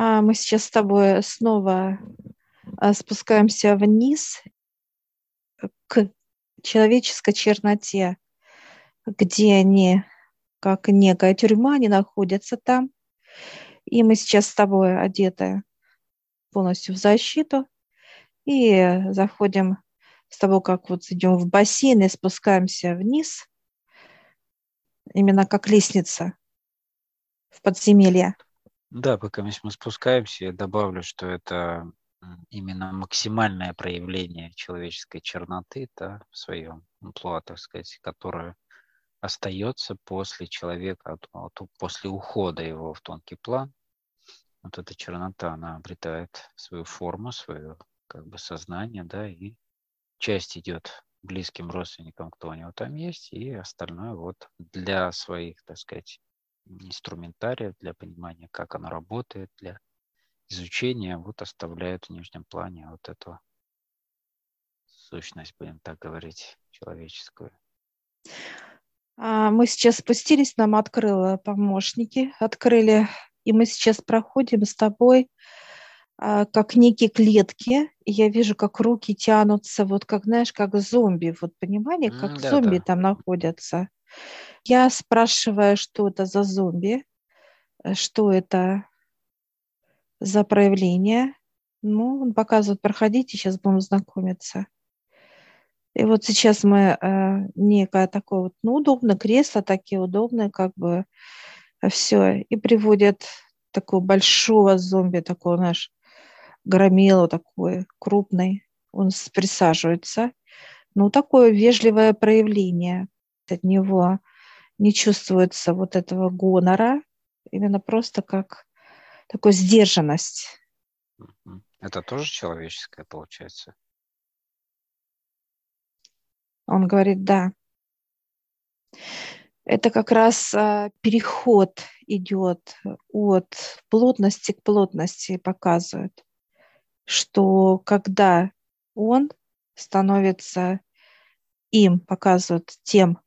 А мы сейчас с тобой снова а, спускаемся вниз к человеческой черноте, где они, как некая тюрьма, они находятся там. И мы сейчас с тобой одеты полностью в защиту и заходим с тобой, как вот идем в бассейн и спускаемся вниз, именно как лестница в подземелье. Да, пока мы спускаемся, я добавлю, что это именно максимальное проявление человеческой черноты да, в своем амплуа, так сказать, которое остается после человека, после ухода его в тонкий план. Вот эта чернота, она обретает свою форму, свое как бы сознание, да, и часть идет близким родственникам, кто у него там есть, и остальное вот для своих, так сказать, инструментария для понимания, как оно работает, для изучения, вот оставляют в нижнем плане вот эту сущность, будем так говорить, человеческую. А, мы сейчас спустились, нам открыла помощники, открыли, и мы сейчас проходим с тобой а, как некие клетки, и я вижу, как руки тянутся, вот как, знаешь, как зомби, вот понимание, как да, зомби да. там находятся. Я спрашиваю, что это за зомби, э, что это за проявление. Ну, он показывает, проходите, сейчас будем знакомиться. И вот сейчас мы э, некое такое вот, ну, удобное кресло, такие удобные, как бы э, все. И приводят такого большого зомби, такого, знаешь, громилу такой крупный. Он присаживается. Ну, такое вежливое проявление от него не чувствуется вот этого гонора, именно просто как такой сдержанность. Это тоже человеческое получается? Он говорит, да. Это как раз а, переход идет от плотности к плотности, показывает, что когда он становится им, показывает тем,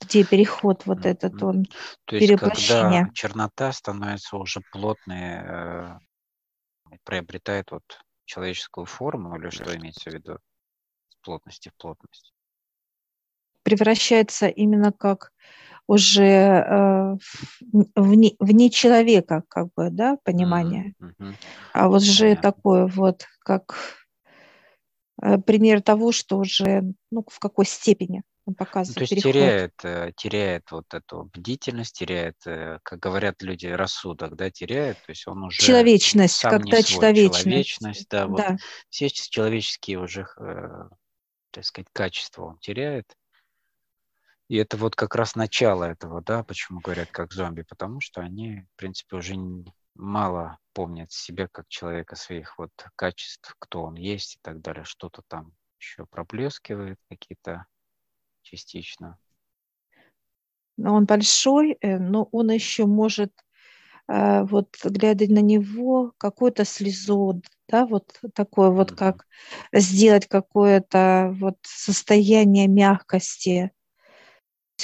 где переход вот этот, он То есть, когда чернота становится уже плотной, э, приобретает вот человеческую форму, или что имеется в виду с плотности в плотность? Превращается именно как уже э, вне, вне человека, как бы, да, понимание. Mm-hmm. А вот же Понятно. такое вот, как э, пример того, что уже, ну, в какой степени он показывает. То есть переход. теряет, э, теряет вот эту бдительность, теряет, э, как говорят люди, рассудок, да, теряет, то есть он уже человечность, сам когда человечность, человечность, да, вот да. все человеческие уже, э, так сказать, качества он теряет. И это вот как раз начало этого, да, почему говорят как зомби, потому что они, в принципе, уже мало помнят себя как человека, своих вот качеств, кто он есть и так далее, что-то там еще проблескивает, какие-то частично. Он большой, э, но он еще может, э, вот глядя на него, какую-то слезу, да, вот такое вот mm-hmm. как сделать какое-то вот состояние мягкости.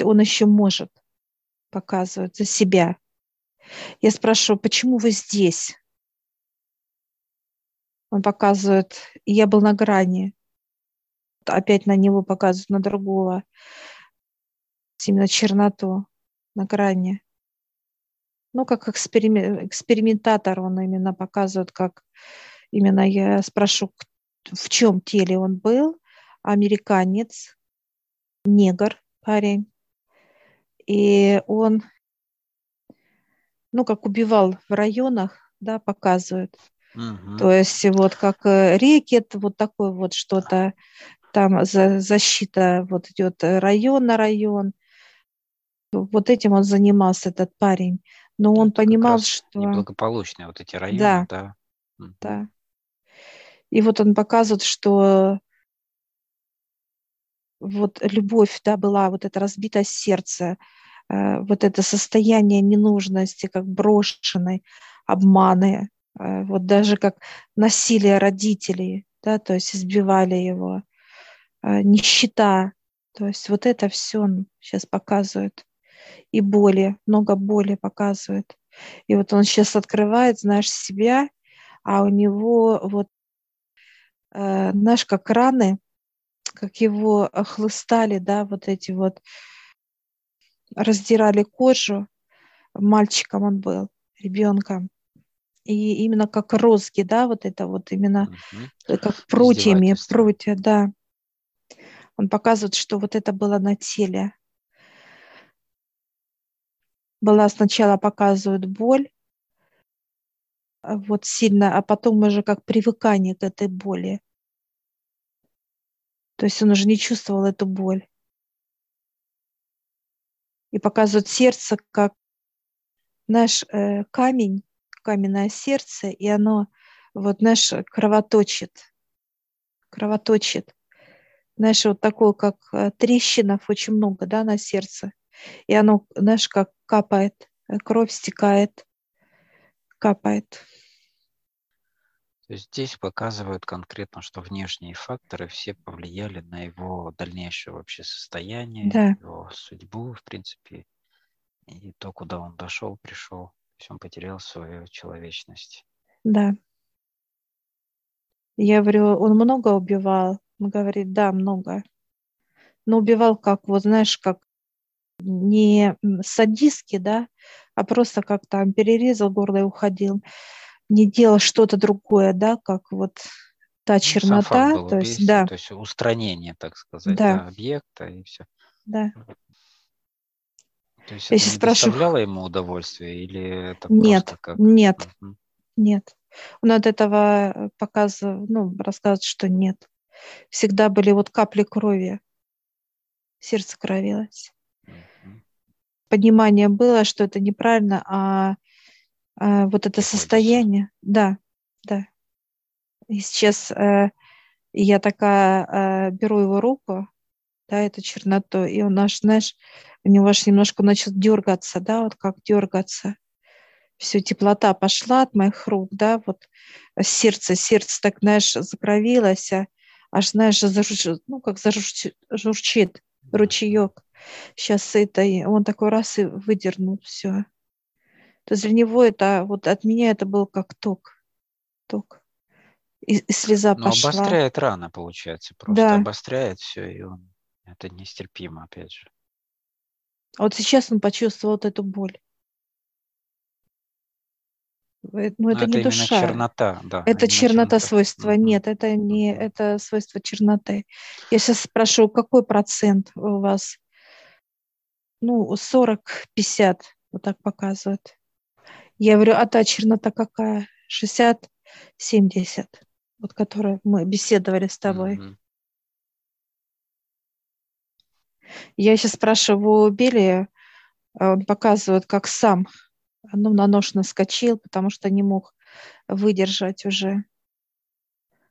Он еще может показывать за себя. Я спрашиваю, почему вы здесь? Он показывает, я был на грани опять на него показывают, на другого. Именно черноту на грани. Ну, как эксперимент, экспериментатор он именно показывает, как именно я спрошу, в чем теле он был. Американец, негр, парень. И он, ну, как убивал в районах, да, показывает. Угу. То есть вот как э, рекет, вот такое вот что-то, там за, защита вот идет э, район на район. Вот этим он занимался, этот парень. Но он Это понимал, что... Неблагополучные вот эти районы, да. Да. да. И вот он показывает, что вот любовь, да, была, вот это разбитое сердце, э, вот это состояние ненужности, как брошенной, обманы, э, вот даже как насилие родителей, да, то есть избивали его. А, нищета. То есть вот это все он сейчас показывает. И боли, много боли показывает. И вот он сейчас открывает, знаешь, себя, а у него вот, э, знаешь, как раны, как его хлыстали, да, вот эти вот, раздирали кожу. Мальчиком он был, ребенком. И именно как розги, да, вот это вот именно угу. как прутьями, прутья, да. Он показывает, что вот это было на теле. Была сначала показывают боль, а вот сильно, а потом уже как привыкание к этой боли. То есть он уже не чувствовал эту боль. И показывают сердце как, знаешь, э, камень, каменное сердце, и оно, вот, знаешь, кровоточит. Кровоточит. Знаешь, вот такое, как э, трещинов очень много, да, на сердце. И оно, знаешь, как капает, э, кровь стекает, капает. То есть здесь показывают конкретно, что внешние факторы все повлияли на его дальнейшее вообще состояние, да. его судьбу, в принципе, и то, куда он дошел, пришел. То есть он потерял свою человечность. Да. Я говорю, он много убивал. Он говорит, да, много. Но убивал как, вот знаешь, как не садистски, да, а просто как там перерезал горло и уходил не делал что-то другое, да, как вот та ну, чернота, то есть, да. То есть устранение, так сказать, да. Да, объекта и все. Да. То есть это не спрашиваю... доставляло ему удовольствие или это нет, как... Нет, угу. нет. Он от этого показывает, ну, рассказывает, что нет. Всегда были вот капли крови. Сердце кровилось. Понимание было, что это неправильно, а а, вот это состояние, да, да. И сейчас э, я такая э, беру его руку, да, эту черноту, и он наш, знаешь, у него аж немножко начал дергаться, да, вот как дергаться. Все, теплота пошла от моих рук, да, вот сердце, сердце так, знаешь, закровилось, а аж, знаешь, зажурчит, ну, как зажурчит, журчит ручеек. Сейчас это, он такой раз и выдернул все то для него это, вот от меня это был как ток. Ток. И, и слеза Но пошла. обостряет рано, получается. Просто да. обостряет все, и он это нестерпимо, опять же. А вот сейчас он почувствовал вот эту боль. Э, ну, это, это не душа. чернота, да. Это чернота, чернота свойства. Mm-hmm. Нет, это не это свойство черноты. Я сейчас спрашиваю, какой процент у вас? Ну, 40-50, вот так показывает. Я говорю, а та чернота какая? 60, 70, вот которую мы беседовали с тобой. Mm-hmm. Я сейчас спрашиваю у Бели, а он показывает, как сам ну, на нож наскочил, потому что не мог выдержать уже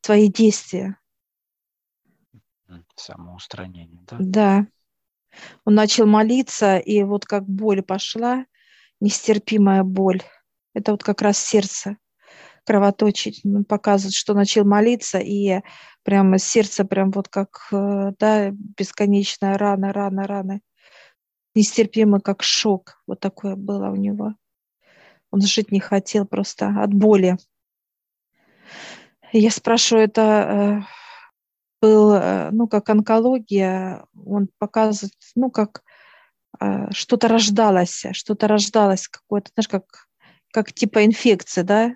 свои действия. Самоустранение, да? Да. Он начал молиться, и вот как боль пошла, нестерпимая боль. Это вот как раз сердце кровоточить, ну, показывает, что начал молиться, и прямо сердце прям вот как, э, да, бесконечная рана, рана, рана. Нестерпимо, как шок. Вот такое было у него. Он жить не хотел просто от боли. Я спрашиваю, это э, был, э, ну, как онкология, он показывает, ну, как что-то рождалось, что-то рождалось, какое-то, знаешь, как как типа инфекция, да,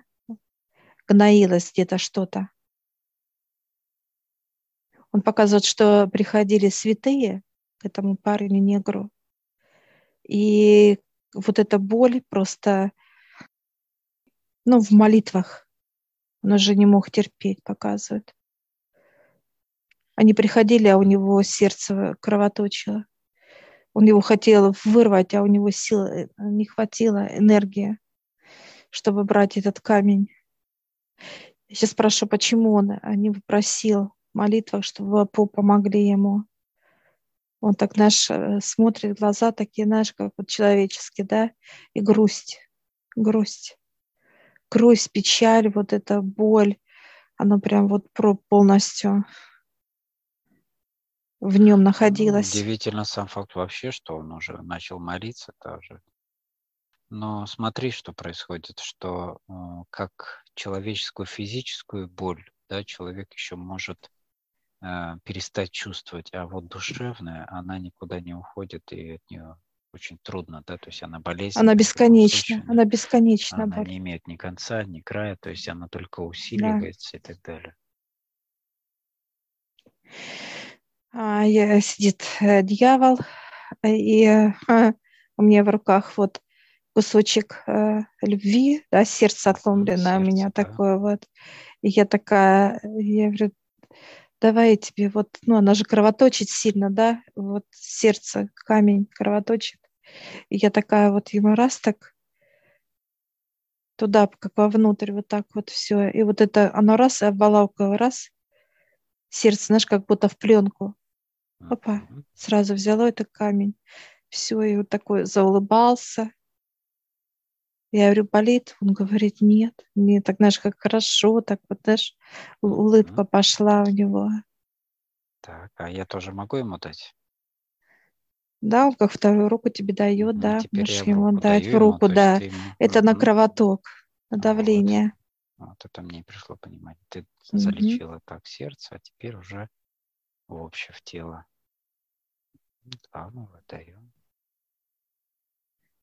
гноилось где-то что-то. Он показывает, что приходили святые к этому парню негру. И вот эта боль просто, ну, в молитвах. Он уже не мог терпеть, показывает. Они приходили, а у него сердце кровоточило. Он его хотел вырвать, а у него сил не хватило, энергии чтобы брать этот камень. Я сейчас спрашиваю, почему он не просил в молитвах, чтобы помогли ему. Он так, наш э, смотрит, глаза такие, знаешь, как вот человеческие, да, и грусть, грусть, грусть, печаль, вот эта боль, она прям вот полностью в нем находилась. Удивительно сам факт вообще, что он уже начал молиться тоже Но смотри, что происходит, что э, как человеческую физическую боль, да, человек еще может э, перестать чувствовать, а вот душевная, она никуда не уходит, и от нее очень трудно, да, то есть она болезнь. Она бесконечна, она бесконечна. Она боль. не имеет ни конца, ни края, то есть она только усиливается да. и так далее. А, я, сидит э, дьявол, и э, у меня в руках вот кусочек э, любви, да, сердце отломлено сердце, у меня да. такое вот. И я такая, я говорю, давай я тебе вот, ну, она же кровоточит сильно, да, вот сердце, камень кровоточит. И я такая вот ему раз так туда, как вовнутрь, вот так вот все. И вот это, оно раз, и обволокало, раз, сердце, знаешь, как будто в пленку. Опа, сразу взяло это камень. Все, и вот такой заулыбался. Я говорю, болит? Он говорит, нет. Мне так, знаешь, как хорошо, так вот, знаешь, улыбка пошла у него. Так, а я тоже могу ему дать? Да, он как вторую руку тебе дает, mm-hmm. да, можешь ему дать в руку, ему, да. Ему... Это на кровоток, на давление. Вот. вот это мне пришло понимание. Ты mm-hmm. залечила так сердце, а теперь уже в общее в тело. Да, мы выдаем.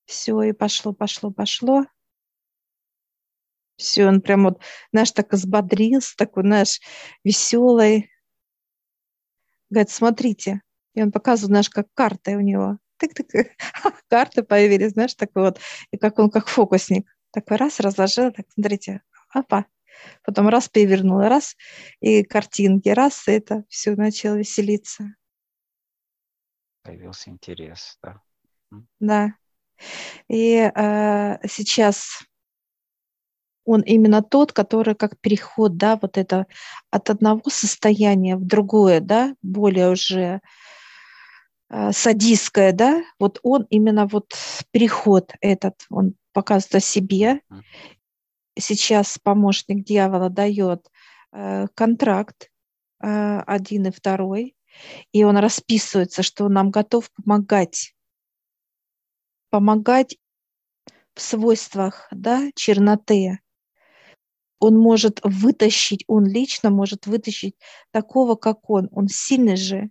Все, и пошло, пошло, пошло. Все, он прям вот, знаешь, так взбодрился, такой, знаешь, веселый. Говорит, смотрите. И он показывает, знаешь, как карты у него. Тык-тык. Карты появились, знаешь, такой вот. И как он как фокусник. Такой раз разложил, так, смотрите, опа. Потом раз перевернул, раз, и картинки, раз, и это все начало веселиться. Появился интерес, да. Да. И э, сейчас он именно тот, который как переход, да, вот это от одного состояния в другое, да, более уже садистское, да, вот он именно вот переход этот, он показывает о себе. Сейчас помощник дьявола дает э, контракт э, один и второй, и он расписывается, что он нам готов помогать помогать в свойствах да, черноты. Он может вытащить, он лично может вытащить такого, как он. Он сильный же,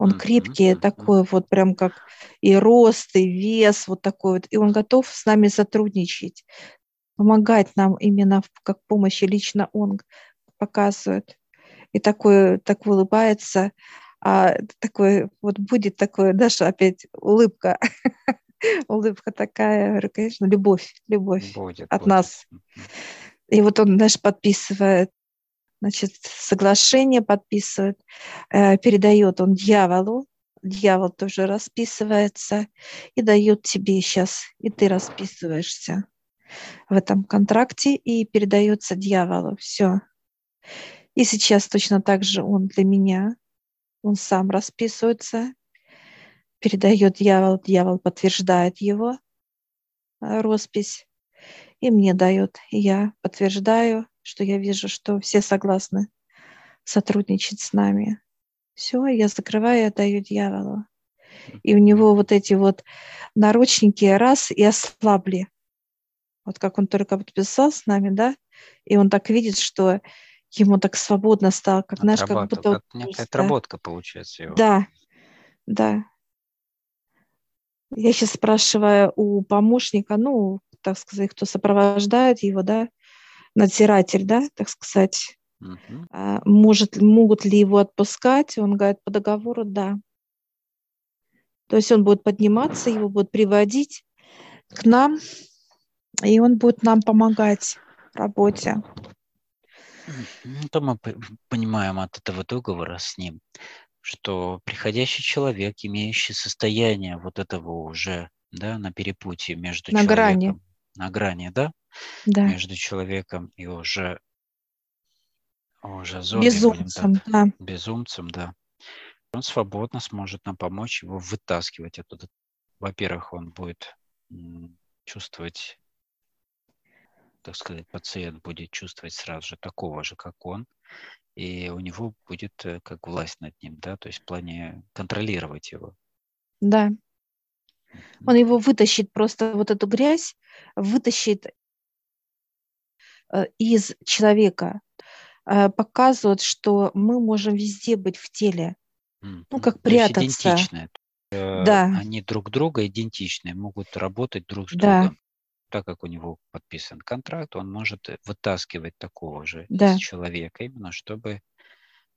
он крепкий, mm-hmm. такой вот прям как и рост, и вес, вот такой вот. И он готов с нами сотрудничать, помогать нам именно как помощи лично он показывает. И такой, так улыбается, а такой вот будет такой, даже опять улыбка улыбка такая, конечно, любовь, любовь будет, от будет. нас. И вот он, знаешь, подписывает, значит, соглашение подписывает, э, передает он дьяволу, дьявол тоже расписывается и дает тебе сейчас, и ты расписываешься в этом контракте и передается дьяволу. Все. И сейчас точно так же он для меня, он сам расписывается, передает дьявол, дьявол подтверждает его э, роспись и мне дает. И я подтверждаю, что я вижу, что все согласны сотрудничать с нами. Все, я закрываю и отдаю дьяволу. И у него вот эти вот наручники раз и ослабли. Вот как он только подписал с нами, да, и он так видит, что ему так свободно стало, как, знаешь, как будто... Некая отработка получается его. Да, да. Я сейчас спрашиваю у помощника, ну, так сказать, кто сопровождает его, да, надзиратель, да, так сказать, uh-huh. может, могут ли его отпускать? Он говорит, по договору, да. То есть он будет подниматься, его будут приводить к нам, и он будет нам помогать в работе. Ну, то мы понимаем от этого договора с ним, что приходящий человек, имеющий состояние вот этого уже, да, на перепутье между на человеком, грани. на грани, да, да, между человеком и уже, уже зомби, безумцем, так, да. безумцем, да, он свободно сможет нам помочь его вытаскивать оттуда. Во-первых, он будет чувствовать, так сказать, пациент будет чувствовать сразу же такого же, как он, и у него будет э, как власть над ним, да, то есть в плане контролировать его. Да. Он его вытащит, просто вот эту грязь вытащит из человека, э, показывает, что мы можем везде быть в теле. Ну, как прятаться. есть идентичные. Э, Да, Они друг друга идентичны, могут работать друг с да, другом. Так как у него подписан контракт, он может э, вытаскивать такого же из да. человека, именно чтобы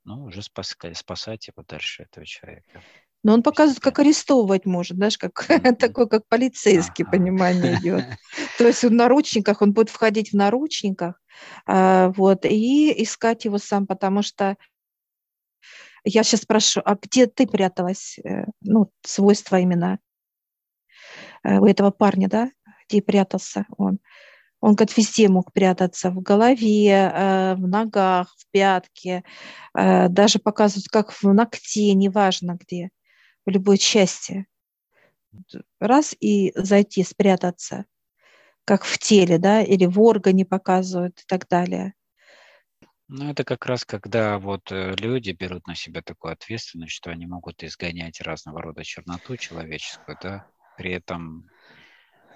ну, уже спаска- спасать его дальше, этого человека. Но он показывает, как арестовывать может, знаешь, как Мгм. такой, как полицейский, понимание идет. То есть в наручниках, он будет входить в наручниках, а, вот, и искать его сам, потому что я сейчас спрошу, а где ты пряталась? Э, Ну, свойства именно э, у этого парня, да? Где прятался он? Он, говорит, везде мог прятаться, в голове, э, в ногах, в пятке, даже показывают, как в ногте, неважно где, в любой части. Раз и зайти, спрятаться, как в теле, да, или в органе показывают и так далее. Ну, это как раз когда вот э, люди берут на себя такую ответственность, что они могут изгонять разного рода черноту человеческую, да, при этом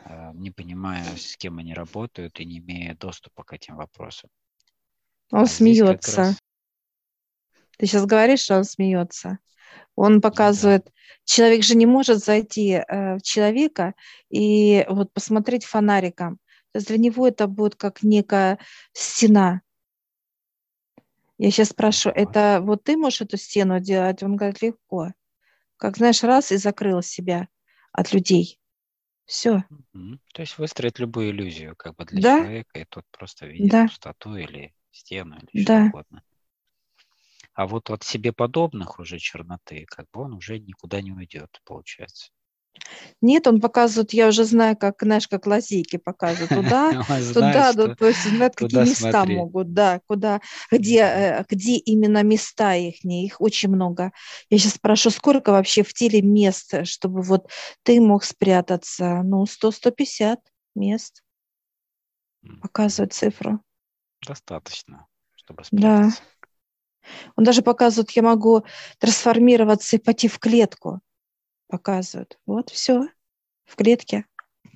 э, не понимая, с кем они работают и не имея доступа к этим вопросам. Он А смеется. раз Ты сейчас говоришь, что он смеется. Он показывает, человек же не может зайти э, в человека и вот посмотреть фонариком. То есть для него это будет как некая стена. Я сейчас спрашиваю, это вот ты можешь эту стену делать? Он говорит, легко. Как знаешь, раз и закрыл себя от людей. Все. Мгм. То есть выстроить любую иллюзию как бы для Да. человека, и тот просто видит Да. пустоту или стену, или что Да. угодно. А вот от себе подобных уже черноты, как бы он уже никуда не уйдет, получается. Нет, он показывает, я уже знаю, как, знаешь, как лазейки показывают. Туда, туда, да, то есть знает, какие места могут, да, куда, где, э, где именно места их, их очень много. Я сейчас спрошу, сколько вообще в теле мест, э, чтобы вот ты мог спрятаться? Ну, 100-150 мест, показывает цифру. Достаточно, чтобы Да. Он даже показывает, я могу трансформироваться и пойти в клетку. Показывает. Вот все, в клетке.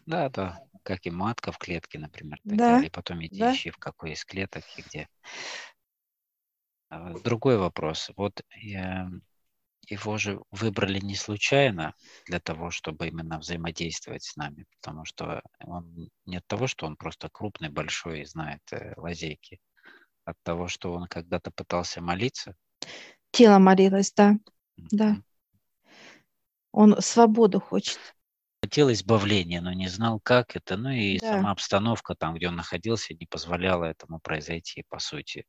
Да, да. Как и матка в клетке, например, так Да, далее. Потом идти да. ищи, в какой из клеток и где. А, Другой вопрос. Вот э, его же выбрали не случайно для того, чтобы именно взаимодействовать с нами, потому что он не от того, что он просто крупный, большой и знает э, лазейки, от того, что он когда-то пытался молиться. Тело молилось, да. Да. Мгм. Он свободу хочет. Хотел избавления, но не знал, как это. Ну и Да. сама обстановка там, где он находился, не позволяла этому произойти, по сути.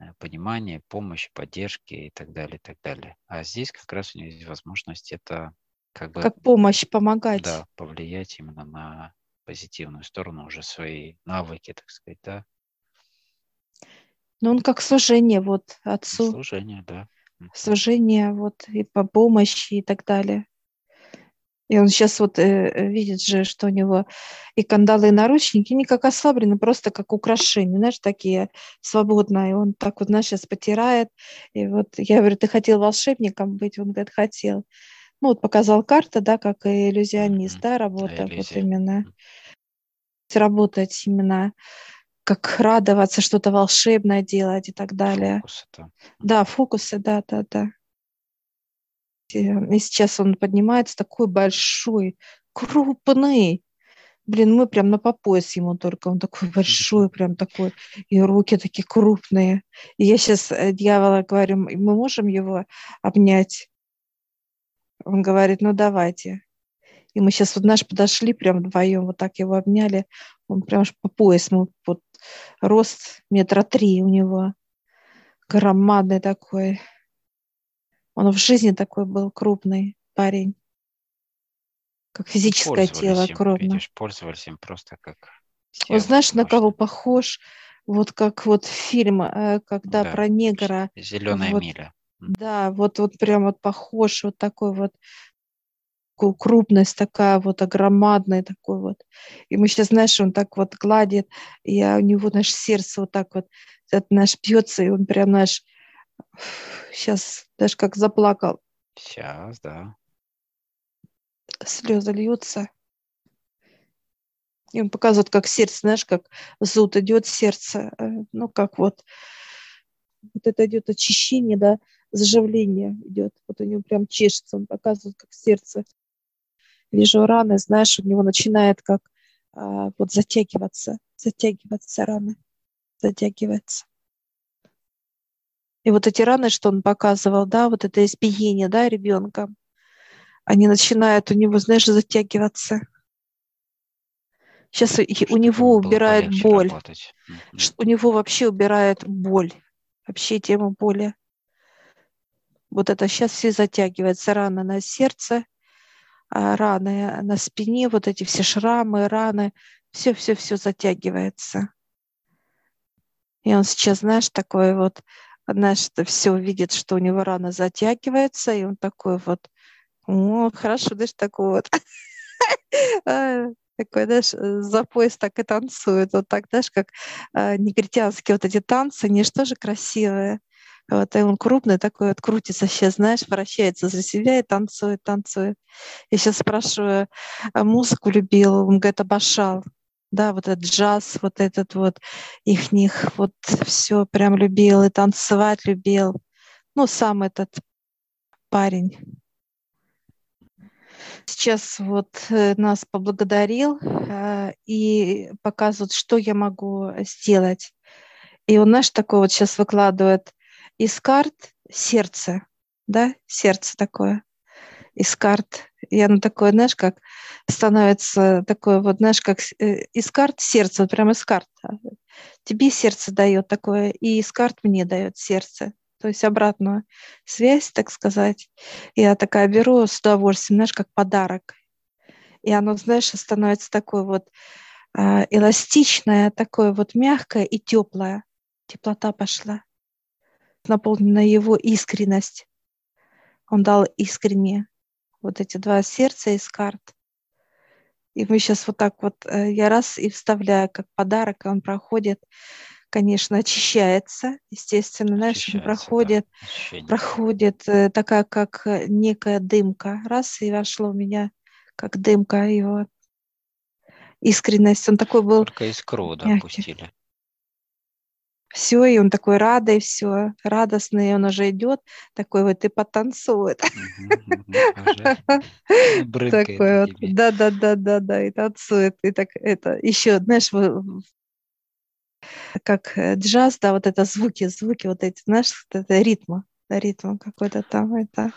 Э, Понимание, помощь, поддержки и так далее, и так далее. А здесь как раз у него есть возможность это как бы, Как помощь, помогать. да, повлиять именно на позитивную сторону уже свои навыки, так сказать, да, Но он как служение вот отцу, служение, да. Служение вот и по помощи и так далее. И он сейчас вот э, э, видит же, что у него и кандалы, и наручники не как ослаблены, просто как украшения, знаешь, такие свободные. И он так вот, знаешь, сейчас потирает. И вот я говорю, ты хотел волшебником быть? Он говорит, хотел. Ну вот показал карта, да, как и иллюзионист, Мгм. да, работа вот иллюзия. именно. Работать именно, как радоваться, что-то волшебное делать и так далее. Фокус это. Да, фокусы, да, да, да. И и сейчас он поднимается такой большой, крупный. Блин, мы прям на по пояс ему только. Он такой большой, прям такой. И руки такие крупные. И я сейчас дьявола говорю, «М- мы можем его обнять? Он говорит, ну давайте. И мы сейчас вот, знаешь, подошли прям вдвоем, вот так его обняли. Он прям аж по пояс, мы вот рост метра три у него. Громадный такой. Он в жизни такой был крупный парень. Как физическое тело Пользовались им, крупно. видишь, пользовались им просто как Вот знаешь, на кого похож? Вот как вот фильм, э, когда Да. про негра. Зеленая вот. миля. Да, вот, вот прям вот похож, вот такой вот крупность такая вот, огромадная такой вот. И мы сейчас, знаешь, он так вот гладит, и у него, знаешь, сердце вот так вот, это, знаешь, бьется, и он прям, знаешь, сейчас даже как заплакал. Сейчас, да. слезы льются. И он показывает, как сердце, знаешь, как зуд идет сердце, э, ну, как вот, вот это идет очищение, да, заживление идет. Вот у него прям чешется, он показывает, как сердце. Вижу раны, знаешь, у него начинает как а, вот затягиваться, затягиваться раны, затягивается. И вот эти раны, что он показывал, да, вот это избиение, да, ребенка, они начинают у него, знаешь, затягиваться. Сейчас у него убирает боль. У него вообще убирает боль. Вообще тему боли. Вот это сейчас все затягивается. Раны на сердце, раны на спине, вот эти все шрамы, раны. Все-все-все затягивается. И он сейчас, знаешь, такой вот, знаешь, все видит, что у него рана затягивается, и он такой вот, о, хорошо, знаешь, такой вот а, такой, знаешь, за пояс так и танцует. Вот так, знаешь, как э, негритянские вот эти танцы, они же тоже красивые. Вот, и он крупный такой, вот крутится сейчас, знаешь, вращается за себя и танцует, танцует. Я сейчас спрашиваю, а музыку любил? Он говорит, обошал. Да, вот этот джаз, вот этот вот их них, вот все прям любил и танцевать любил. Ну, сам этот парень сейчас вот э, нас поблагодарил э, и показывает, что я могу сделать. И он, наш такой вот сейчас выкладывает из карт сердце, да, сердце такое из карт. И оно такое, знаешь, как становится такое вот, знаешь, как э, из карт сердце, вот прямо из карт. Тебе сердце дает такое, и из карт мне дает сердце то есть обратную связь, так сказать. Я такая беру с удовольствием, знаешь, как подарок. И оно, знаешь, становится такое вот э, эластичное, такое вот мягкое и теплое. Теплота пошла. Наполнена его искренность. Он дал искренне вот эти два сердца из карт. И мы сейчас вот так вот, э, я раз и вставляю как подарок, и он проходит конечно, очищается, естественно, знаешь, проходит, да, проходит э, такая, как э, некая дымка, раз, и вошло в меня, как дымка его искренность. Он такой был... Только искру, да, пустили. Все, и он такой радый, все, радостный, он уже идет, такой вот и потанцует. Такой вот, да, да, да, да, да, и танцует, и так это еще, знаешь, как э, джаз, да, вот это звуки, звуки вот эти, знаешь, это ритма, ритм какой-то там, это...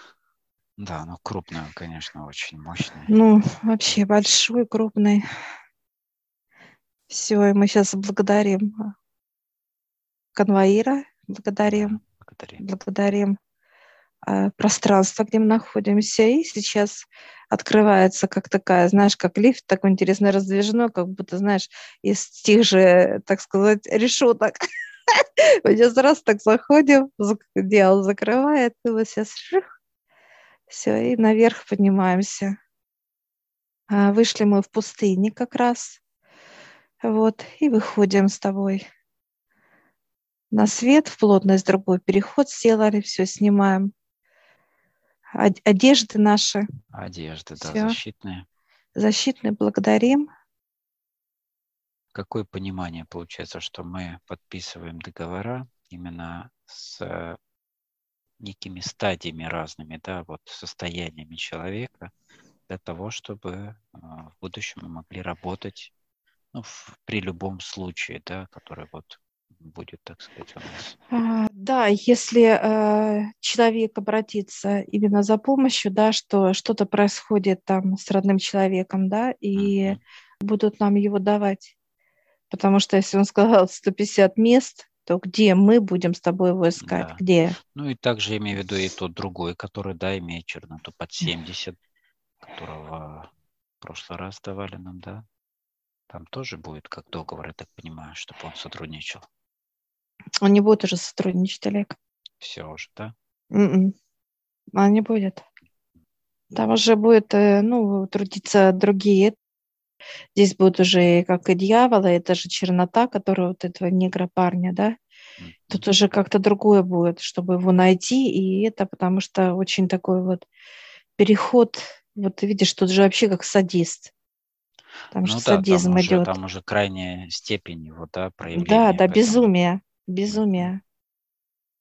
Да, ну крупный он, конечно, очень мощный. Ну, вообще большой, крупный. Все, и мы сейчас благодарим а, конвоира, благодарим, да, благодарим, благодарим Э, пространство, где мы находимся, и сейчас открывается как такая, знаешь, как лифт такой интересный раздвижной, как будто, знаешь, из тех же, так сказать, решеток. Мы сейчас раз так заходим, дело закрывает, и вот сейчас все, и наверх поднимаемся. А, вышли мы в пустыне как раз, вот, и выходим с тобой на свет, в плотность другой переход сделали, все снимаем одежды наши. Одежды, да, Всё. защитные. Защитные, благодарим. Какое понимание получается, что мы подписываем договора именно с э, некими стадиями разными, да, вот состояниями человека для того, чтобы э, в будущем мы могли работать ну, в, при любом случае, да, который вот будет, так сказать, у нас? А, да, если э, человек обратится именно за помощью, да, что что-то происходит там с родным человеком, да, и uh-huh. будут нам его давать. Потому что если он сказал 150 мест, то где мы будем с тобой его искать? Да. Где? Ну и также имею в виду и тот другой, который, да, имеет черноту под 70, которого в прошлый раз давали нам, да? Там тоже будет как договор, я так понимаю, чтобы он сотрудничал. Он не будет уже сотрудничать, Олег. Все уже, да? Mm-mm. Он не будет. Там уже будет, э, ну, трудиться другие. Здесь будут уже как и дьяволы, это же чернота, которая вот этого негра парня, да? Mm-hmm. Тут уже как-то другое будет, чтобы его найти, и это потому что очень такой вот переход Вот ты видишь, тут же вообще как садист. Там ну же да, садизм там уже, идет. Там уже крайняя степень его, да, проявления. Да, да, поэтому... безумие, безумие.